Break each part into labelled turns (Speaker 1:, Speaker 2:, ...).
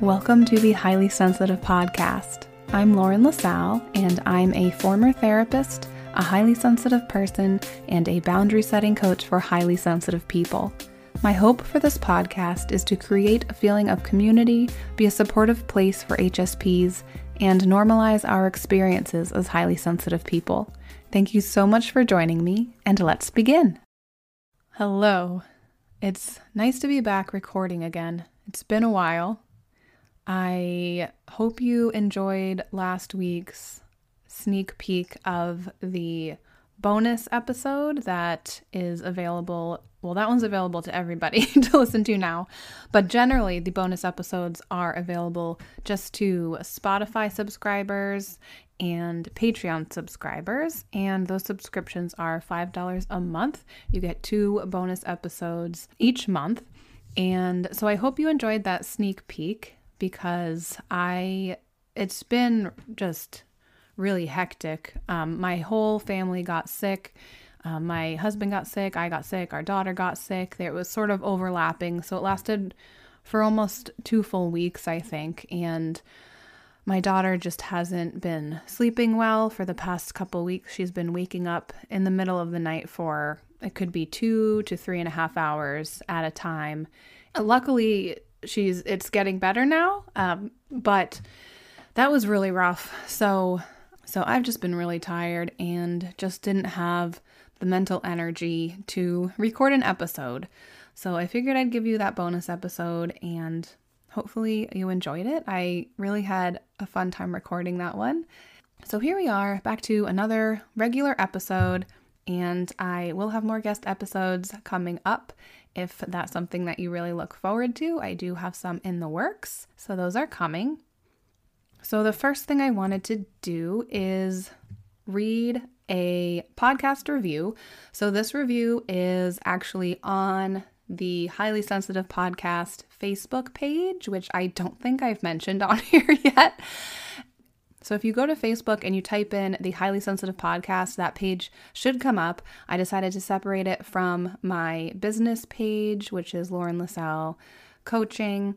Speaker 1: Welcome to the Highly Sensitive Podcast. I'm Lauren LaSalle, and I'm a former therapist, a highly sensitive person, and a boundary setting coach for highly sensitive people. My hope for this podcast is to create a feeling of community, be a supportive place for HSPs, and normalize our experiences as highly sensitive people. Thank you so much for joining me, and let's begin. Hello. It's nice to be back recording again. It's been a while. I hope you enjoyed last week's sneak peek of the bonus episode that is available. Well, that one's available to everybody to listen to now, but generally, the bonus episodes are available just to Spotify subscribers and Patreon subscribers. And those subscriptions are $5 a month. You get two bonus episodes each month. And so I hope you enjoyed that sneak peek because I, it's been just really hectic. Um, my whole family got sick. Um, my husband got sick, I got sick, our daughter got sick. It was sort of overlapping. So it lasted for almost two full weeks, I think. And my daughter just hasn't been sleeping well for the past couple weeks. She's been waking up in the middle of the night for it could be two to three and a half hours at a time. Luckily, she's it's getting better now, um, but that was really rough. So, so I've just been really tired and just didn't have the mental energy to record an episode. So I figured I'd give you that bonus episode and hopefully you enjoyed it. I really had a fun time recording that one. So here we are, back to another regular episode, and I will have more guest episodes coming up if that's something that you really look forward to. I do have some in the works, so those are coming. So, the first thing I wanted to do is read a podcast review. So, this review is actually on the Highly Sensitive Podcast Facebook page, which I don't think I've mentioned on here yet. So if you go to Facebook and you type in the Highly Sensitive Podcast, that page should come up. I decided to separate it from my business page, which is Lauren LaSalle Coaching.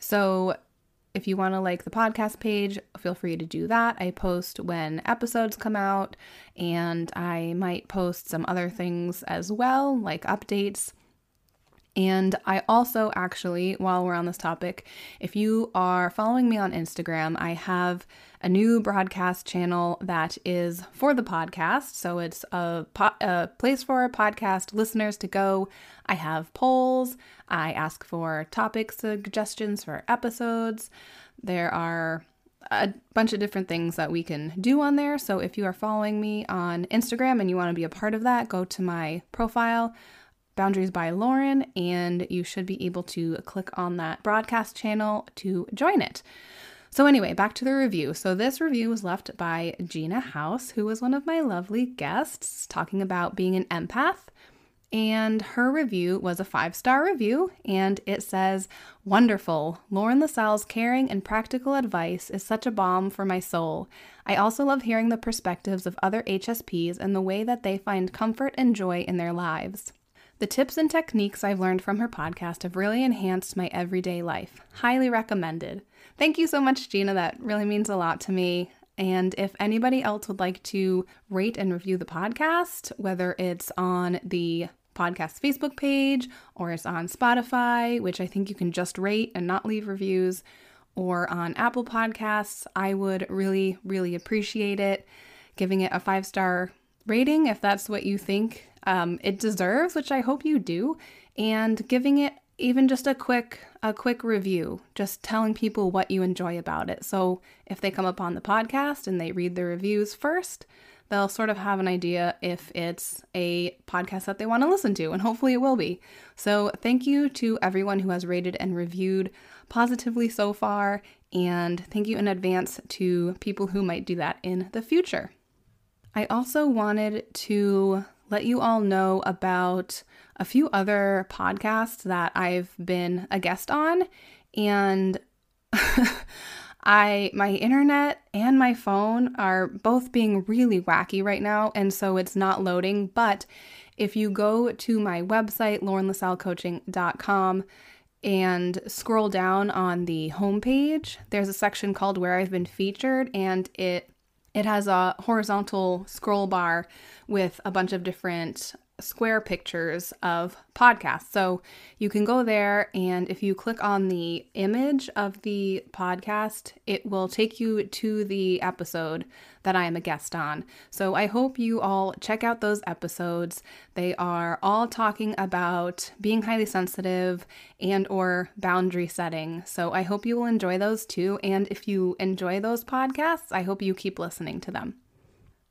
Speaker 1: So if you want to like the podcast page, feel free to do that. I post when episodes come out, and I might post some other things as well, like updates. And I also actually, while we're on this topic, if you are following me on Instagram, I have a new broadcast channel that is for the podcast. So it's a, po- a place for podcast listeners to go. I have polls, I ask for topic suggestions for episodes. There are a bunch of different things that we can do on there. So if you are following me on Instagram and you want to be a part of that, go to my profile. Boundaries by Lauren, and you should be able to click on that broadcast channel to join it. So, anyway, back to the review. So, this review was left by Gina House, who was one of my lovely guests talking about being an empath. And her review was a five star review, and it says, Wonderful. Lauren LaSalle's caring and practical advice is such a balm for my soul. I also love hearing the perspectives of other HSPs and the way that they find comfort and joy in their lives. The tips and techniques I've learned from her podcast have really enhanced my everyday life. Highly recommended. Thank you so much, Gina. That really means a lot to me. And if anybody else would like to rate and review the podcast, whether it's on the podcast Facebook page or it's on Spotify, which I think you can just rate and not leave reviews, or on Apple Podcasts, I would really, really appreciate it. Giving it a five star rating if that's what you think um, it deserves, which I hope you do, and giving it even just a quick a quick review, just telling people what you enjoy about it. So if they come up on the podcast and they read the reviews first, they'll sort of have an idea if it's a podcast that they want to listen to, and hopefully it will be. So thank you to everyone who has rated and reviewed positively so far, and thank you in advance to people who might do that in the future. I also wanted to let you all know about a few other podcasts that I've been a guest on and I my internet and my phone are both being really wacky right now and so it's not loading but if you go to my website laurenlasallecoaching.com and scroll down on the homepage, there's a section called Where I've Been Featured, and it it has a horizontal scroll bar with a bunch of different square pictures of podcasts. So you can go there, and if you click on the image of the podcast, it will take you to the episode that I am a guest on. So I hope you all check out those episodes. They are all talking about being highly sensitive and or boundary setting. So I hope you will enjoy those too. And if you enjoy those podcasts, I hope you keep listening to them.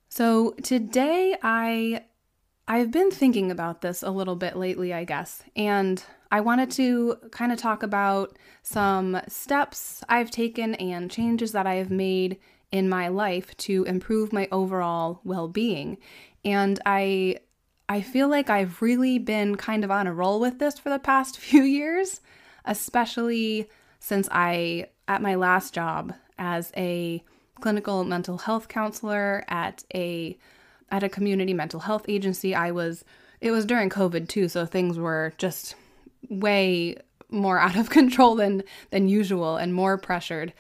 Speaker 1: So today I I've been thinking about this a little bit lately, I guess, and I wanted to kind of talk about some steps I've taken and changes that I have made in my life to improve my overall well-being. And I I feel like I've really been kind of on a roll with this for the past few years, especially since I at my last job as a clinical mental health counselor at a at a community mental health agency. I was, it was during COVID too, so things were just way more out of control than than usual and more pressured.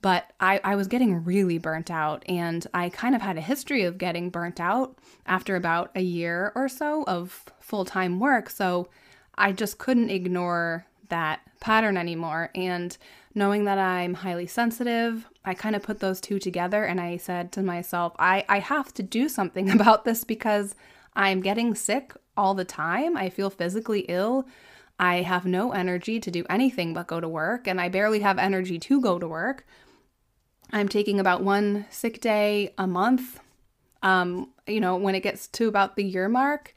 Speaker 1: But I, I was getting really burnt out, and I kind of had a history of getting burnt out after about a year or so of full time work. So I just couldn't ignore that pattern anymore. And knowing that I'm highly sensitive, I kind of put those two together and I said to myself, I, I have to do something about this because I'm getting sick all the time. I feel physically ill. I have no energy to do anything but go to work, and I barely have energy to go to work. I'm taking about one sick day a month, um, you know, when it gets to about the year mark.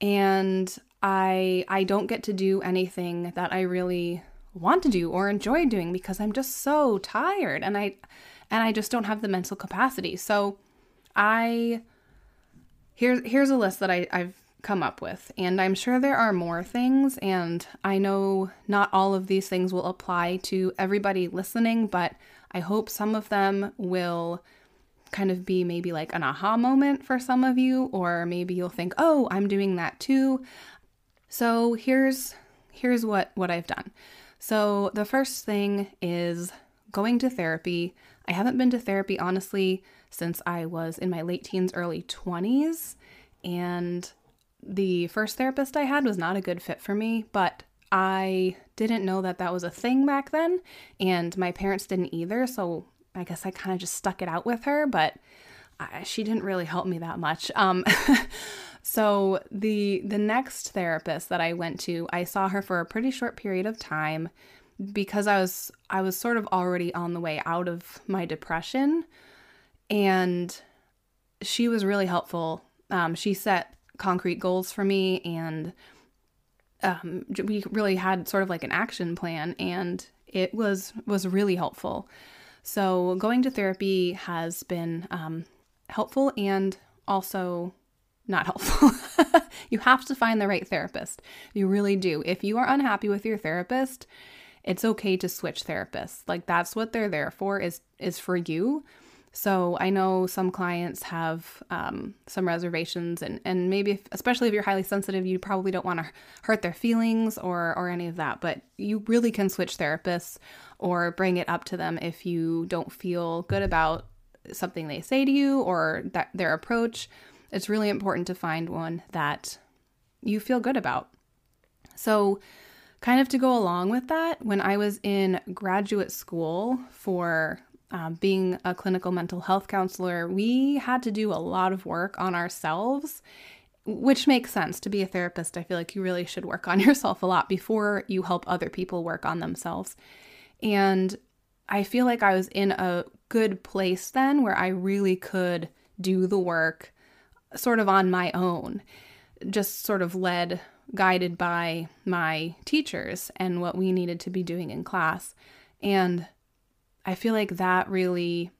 Speaker 1: And I I don't get to do anything that I really want to do or enjoy doing because I'm just so tired and I and I just don't have the mental capacity. So I here's here's a list that I, I've come up with, and I'm sure there are more things, and I know not all of these things will apply to everybody listening, but I hope some of them will kind of be maybe like an aha moment for some of you, or maybe you'll think, oh, I'm doing that too. So here's here's what what I've done. So the first thing is going to therapy. I haven't been to therapy honestly since I was in my late teens, early 20s, and the first therapist I had was not a good fit for me, but I didn't know that that was a thing back then, and my parents didn't either, so I guess I kind of just stuck it out with her, but I, she didn't really help me that much. Um, So the the next therapist that I went to, I saw her for a pretty short period of time because I was I was sort of already on the way out of my depression and she was really helpful. Um, she set concrete goals for me and um, we really had sort of like an action plan and it was was really helpful. So going to therapy has been um, helpful and also not helpful. you have to find the right therapist. You really do. If you are unhappy with your therapist, it's okay to switch therapists. Like that's what they're there for is is for you. So I know some clients have um, some reservations, and and maybe if, especially if you're highly sensitive, you probably don't want to hurt their feelings or or any of that. But you really can switch therapists or bring it up to them if you don't feel good about something they say to you or that their approach it's really important to find one that you feel good about. So, kind of to go along with that, when I was in graduate school for um, being a clinical mental health counselor, we had to do a lot of work on ourselves, which makes sense. To be a therapist, I feel like you really should work on yourself a lot before you help other people work on themselves. And I feel like I was in a good place then where I really could do the work sort of on my own, just sort of led, guided by my teachers and what we needed to be doing in class. And I feel like that really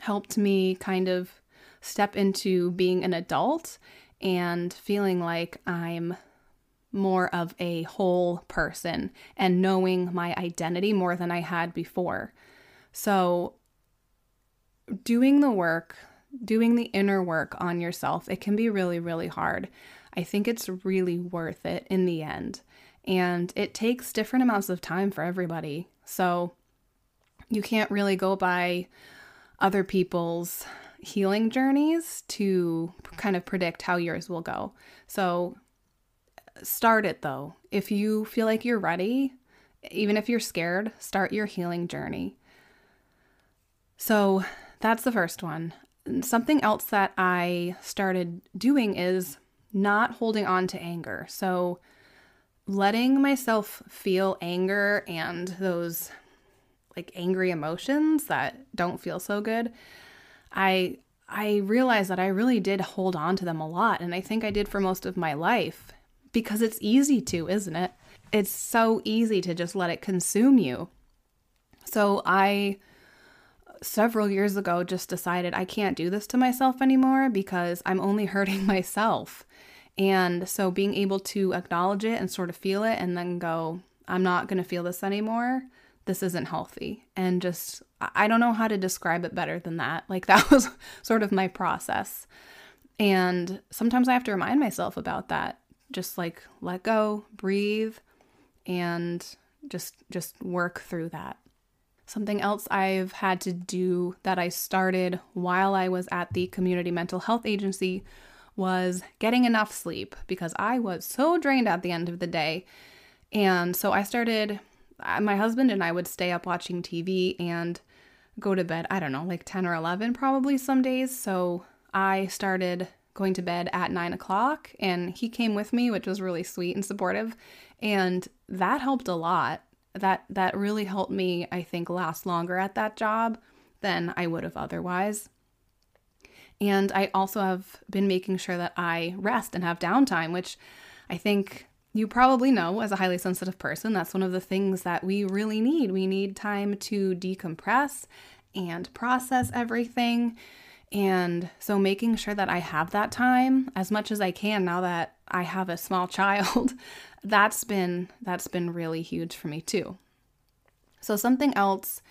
Speaker 1: helped me kind of step into being an adult and feeling like I'm more of a whole person and knowing my identity more than I had before. So, doing the work doing the inner work on yourself, it can be really, really hard. I think it's really worth it in the end. And it takes different amounts of time for everybody. So you can't really go by other people's healing journeys to kind of predict how yours will go. So start it though. If you feel like you're ready, even if you're scared, start your healing journey. So that's the first one. Something else that I started doing is not holding on to anger. So letting myself feel anger and those like angry emotions that don't feel so good. I I realized that I really did hold on to them a lot and I think I did for most of my life because it's easy to, isn't it? It's so easy to just let it consume you. So I several years ago just decided I can't do this to myself anymore because I'm only hurting myself. And so being able to acknowledge it and sort of feel it and then go, I'm not going to feel this anymore. This isn't healthy. And just, I don't know how to describe it better than that. Like, that was sort of my process. And sometimes I have to remind myself about that. Just like let go, breathe, and just just work through that. Something else I've had to do that I started while I was at the community mental health agency was getting enough sleep because I was so drained at the end of the day. And so I started, my husband and I would stay up watching TV and go to bed, I don't know, like 10 or 11 probably some days. So I started going to bed at nine o'clock and he came with me, which was really sweet and supportive. And that helped a lot that that really helped me i think last longer at that job than i would have otherwise. And i also have been making sure that i rest and have downtime which i think you probably know as a highly sensitive person that's one of the things that we really need. We need time to decompress and process everything. And so making sure that I have that time as much as I can now that I have a small child, that's been that's been really huge for me too. So something else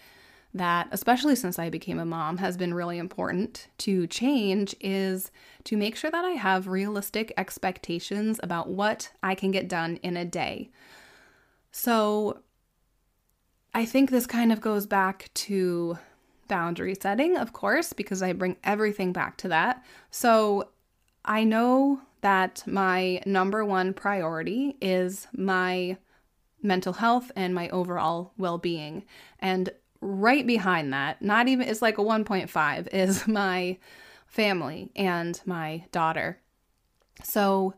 Speaker 1: that especially since I became a mom has been really important to change is to make sure that I have realistic expectations about what I can get done in a day. So I think this kind of goes back to boundary setting, of course, because I bring everything back to that. So I know that my number one priority is my mental health and my overall well being. And right behind that, not even, it's like a 1.5, is my family and my daughter. So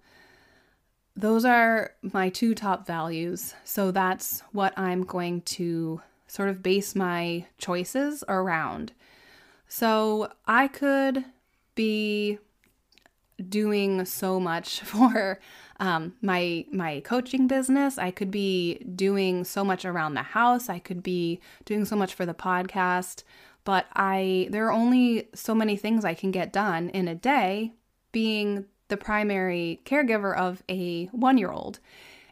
Speaker 1: those are my two top values. So that's what I'm going to sort of base my choices around. So I could be doing so much for um, my my coaching business. I could be doing so much around the house. I could be doing so much for the podcast. But I there are only so many things I can get done in a day, being the primary caregiver of a one year old,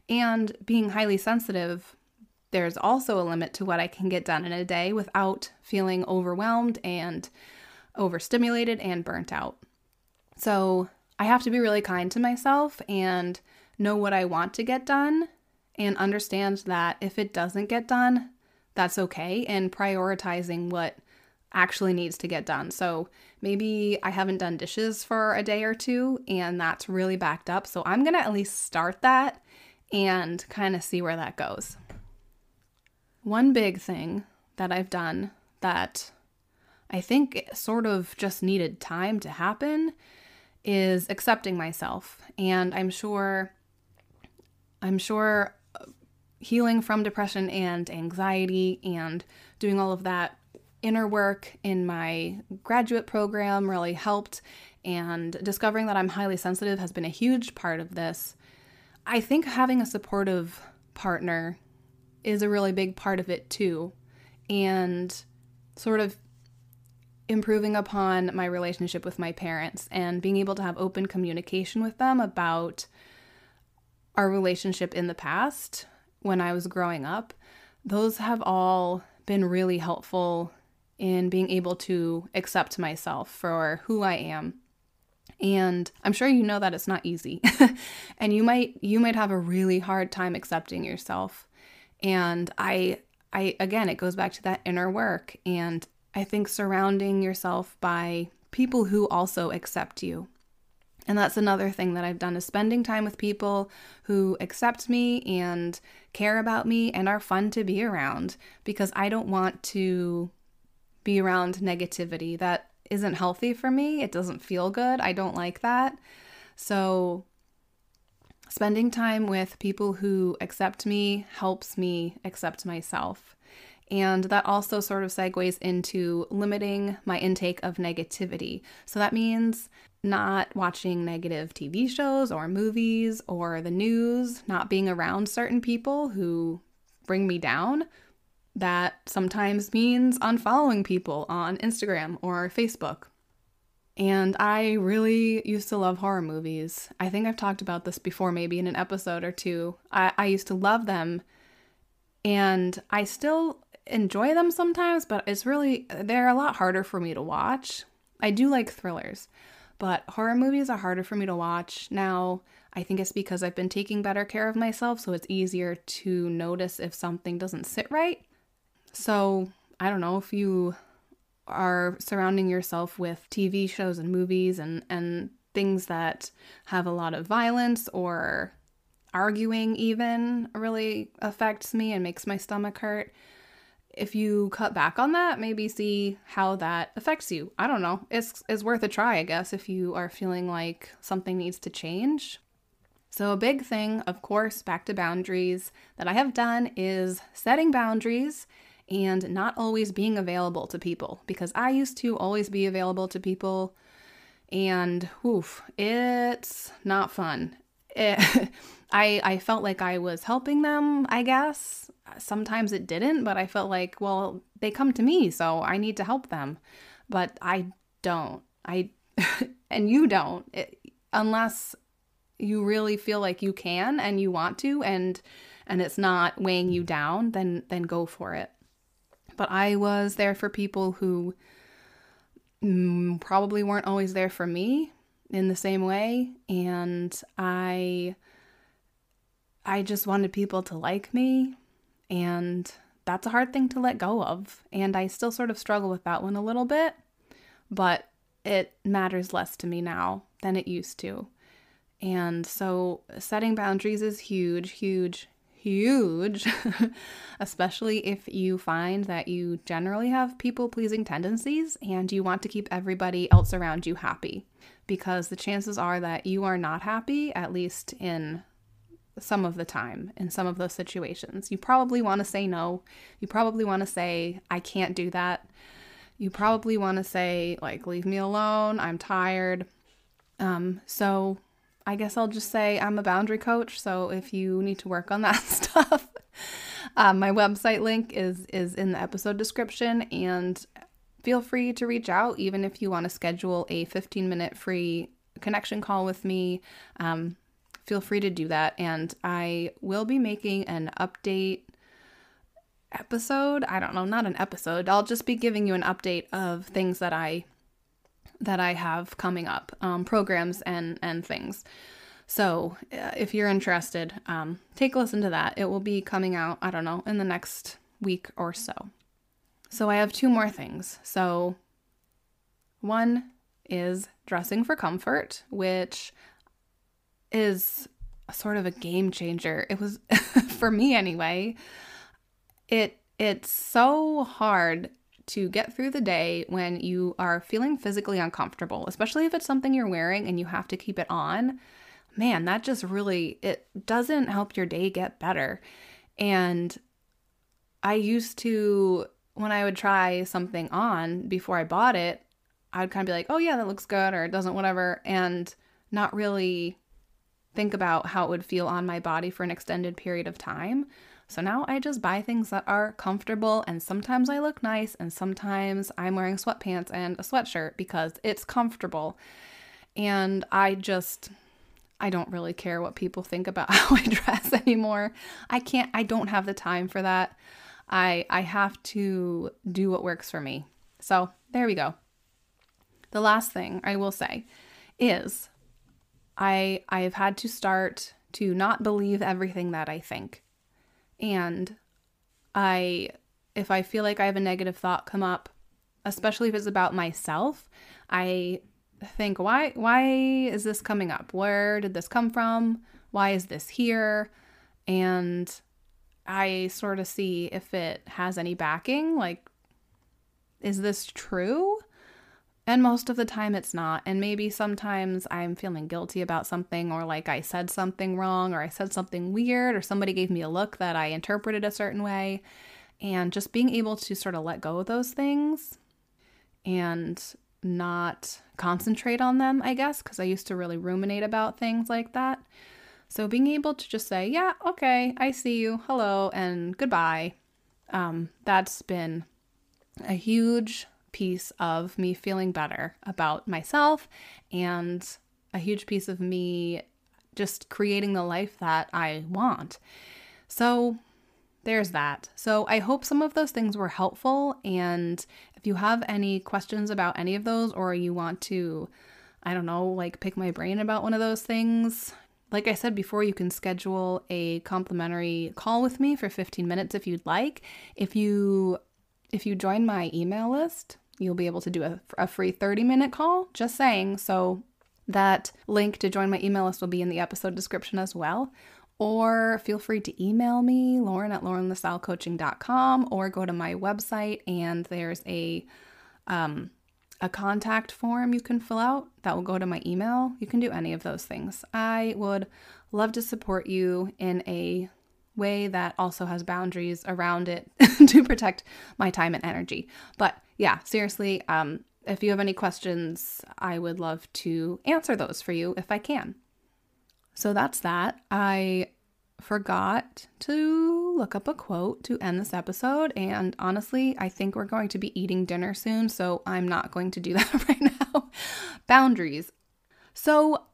Speaker 1: and being highly sensitive there's also a limit to what I can get done in a day without feeling overwhelmed and overstimulated and burnt out. So I have to be really kind to myself and know what I want to get done and understand that if it doesn't get done, that's okay, and prioritizing what actually needs to get done. So maybe I haven't done dishes for a day or two and that's really backed up. So I'm gonna at least start that and kind of see where that goes. One big thing that I've done that I think sort of just needed time to happen is accepting myself. And I'm sure I'm sure uh, healing from depression and anxiety and doing all of that inner work in my graduate program really helped and discovering that I'm highly sensitive has been a huge part of this. I think having a supportive partner is a really big part of it too. And sort of improving upon my relationship with my parents and being able to have open communication with them about our relationship in the past when I was growing up. Those have all been really helpful in being able to accept myself for who I am And I'm sure you know that it's not easy. and you might you might have a really hard time accepting yourself. And I I again it goes back to that inner work and I think surrounding yourself by people who also accept you. And that's another thing that I've done is spending time with people who accept me and care about me and are fun to be around because I don't want to be around negativity. That isn't healthy for me. It doesn't feel good. I don't like that. So, spending time with people who accept me helps me accept myself. And that also sort of segues into limiting my intake of negativity. So that means not watching negative TV shows or movies or the news, not being around certain people who bring me down. That sometimes means unfollowing people on Instagram or Facebook. And I really used to love horror movies. I think I've talked about this before, maybe in an episode or two. I, I used to love them. And I still enjoy them sometimes, but it's really, they're a lot harder for me to watch. I do like thrillers, but horror movies are harder for me to watch. Now, I think it's because I've been taking better care of myself, so it's easier to notice if something doesn't sit right. So, I don't know if you are surrounding yourself with TV shows and movies and, and things that have a lot of violence or arguing, even really affects me and makes my stomach hurt if you cut back on that, maybe see how that affects you. I don't know. It's it's worth a try, I guess, if you are feeling like something needs to change. So a big thing, of course, back to boundaries that I have done is setting boundaries and not always being available to people because I used to always be available to people and oof, it's not fun. It, I I felt like I was helping them, I guess, sometimes it didn't, but I felt like, well, they come to me, so I need to help them. But I don't. I and you don't it, unless you really feel like you can and you want to and and it's not weighing you down, then then go for it. But I was there for people who mm, probably weren't always there for me in the same way and I I just wanted people to like me and that's a hard thing to let go of. And I still sort of struggle with that one a little bit, but it matters less to me now than it used to. And so setting boundaries is huge, huge, huge, especially if you find that you generally have people pleasing tendencies and you want to keep everybody else around you happy. Because the chances are that you are not happy, at least in some of the time in some of those situations. You probably want to say no. You probably want to say, I can't do that. You probably want to say, like, leave me alone. I'm tired. Um, so I guess I'll just say I'm a boundary coach. So if you need to work on that stuff, um, my website link is is in the episode description, and feel free to reach out even if you want to schedule a 15 minute free connection call with me. Um, feel free to do that. And I will be making an update episode. I don't know, not an episode. I'll just be giving you an update of things that I that I have coming up, um, programs and and things. So uh, if you're interested, um, take a listen to that. It will be coming out. I don't know in the next week or so. So I have two more things. So one is dressing for comfort, which is sort of a game changer. It was for me anyway. It it's so hard to get through the day when you are feeling physically uncomfortable, especially if it's something you're wearing and you have to keep it on. Man, that just really it doesn't help your day get better. And I used to when I would try something on before I bought it, I would kind of be like, "Oh yeah, that looks good," or "It doesn't," whatever, and not really think about how it would feel on my body for an extended period of time. So now I just buy things that are comfortable, and sometimes I look nice, and sometimes I'm wearing sweatpants and a sweatshirt because it's comfortable. And I just, I don't really care what people think about how I dress anymore. I can't, I don't have the time for that. I, I have to do what works for me. So there we go. The last thing I will say is I I have had to start to not believe everything that I think. And I if I feel like I have a negative thought come up, especially if it's about myself, I think why why is this coming up? Where did this come from? Why is this here? And I sort of see if it has any backing, like is this true? And most of the time it's not. And maybe sometimes I'm feeling guilty about something, or like I said something wrong, or I said something weird, or somebody gave me a look that I interpreted a certain way. And just being able to sort of let go of those things and not concentrate on them, I guess, because I used to really ruminate about things like that. So being able to just say, yeah, okay, I see you, hello, and goodbye, um, that's been a huge piece of me feeling better about myself and a huge piece of me just creating the life that I want. So there's that. So I hope some of those things were helpful. And if you have any questions about any of those, or you want to, I don't know, like pick my brain about one of those things, like I said before, you can schedule a complimentary call with me for 15 minutes if you'd like. If you if you join my email list, you'll be able to do a, a free 30 minute call. Just saying. So that link to join my email list will be in the episode description as well. Or feel free to email me, Lauren at laurenlasallecoaching.com, or go to my website and there's a um, a contact form you can fill out that will go to my email. You can do any of those things. I would love to support you in a way that also has boundaries around it to protect my time and energy. But yeah, seriously, um, if you have any questions, I would love to answer those for you if I can. So that's that. I forgot to look up a quote to end this episode, and honestly, I think we're going to be eating dinner soon, so I'm not going to do that right now. Boundaries. So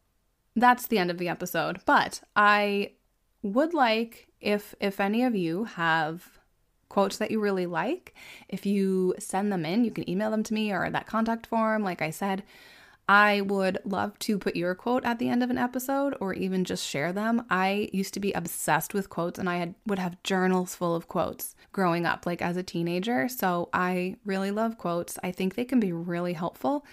Speaker 1: that's the end of the episode, but I would like if if any of you have quotes that you really like, if you send them in, you can email them to me or that contact form like I said. I would love to put your quote at the end of an episode or even just share them. I used to be obsessed with quotes and I had would have journals full of quotes growing up like as a teenager. So I really love quotes. I think they can be really helpful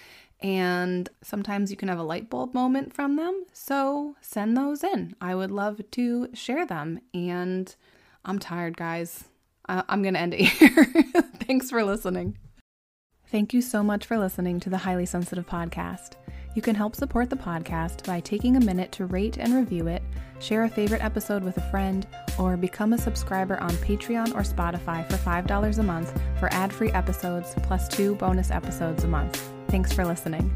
Speaker 1: and sometimes you can have a light bulb moment from them. So send those in. I would love to share them and I'm tired, guys. I'm going to end it here. Thanks for listening. Thank you so much for listening to the Highly Sensitive Podcast. You can help support the podcast by taking a minute to rate and review it, share a favorite episode with a friend, or become a subscriber on Patreon or Spotify for $5 a month for ad free episodes plus two bonus episodes a month. Thanks for listening.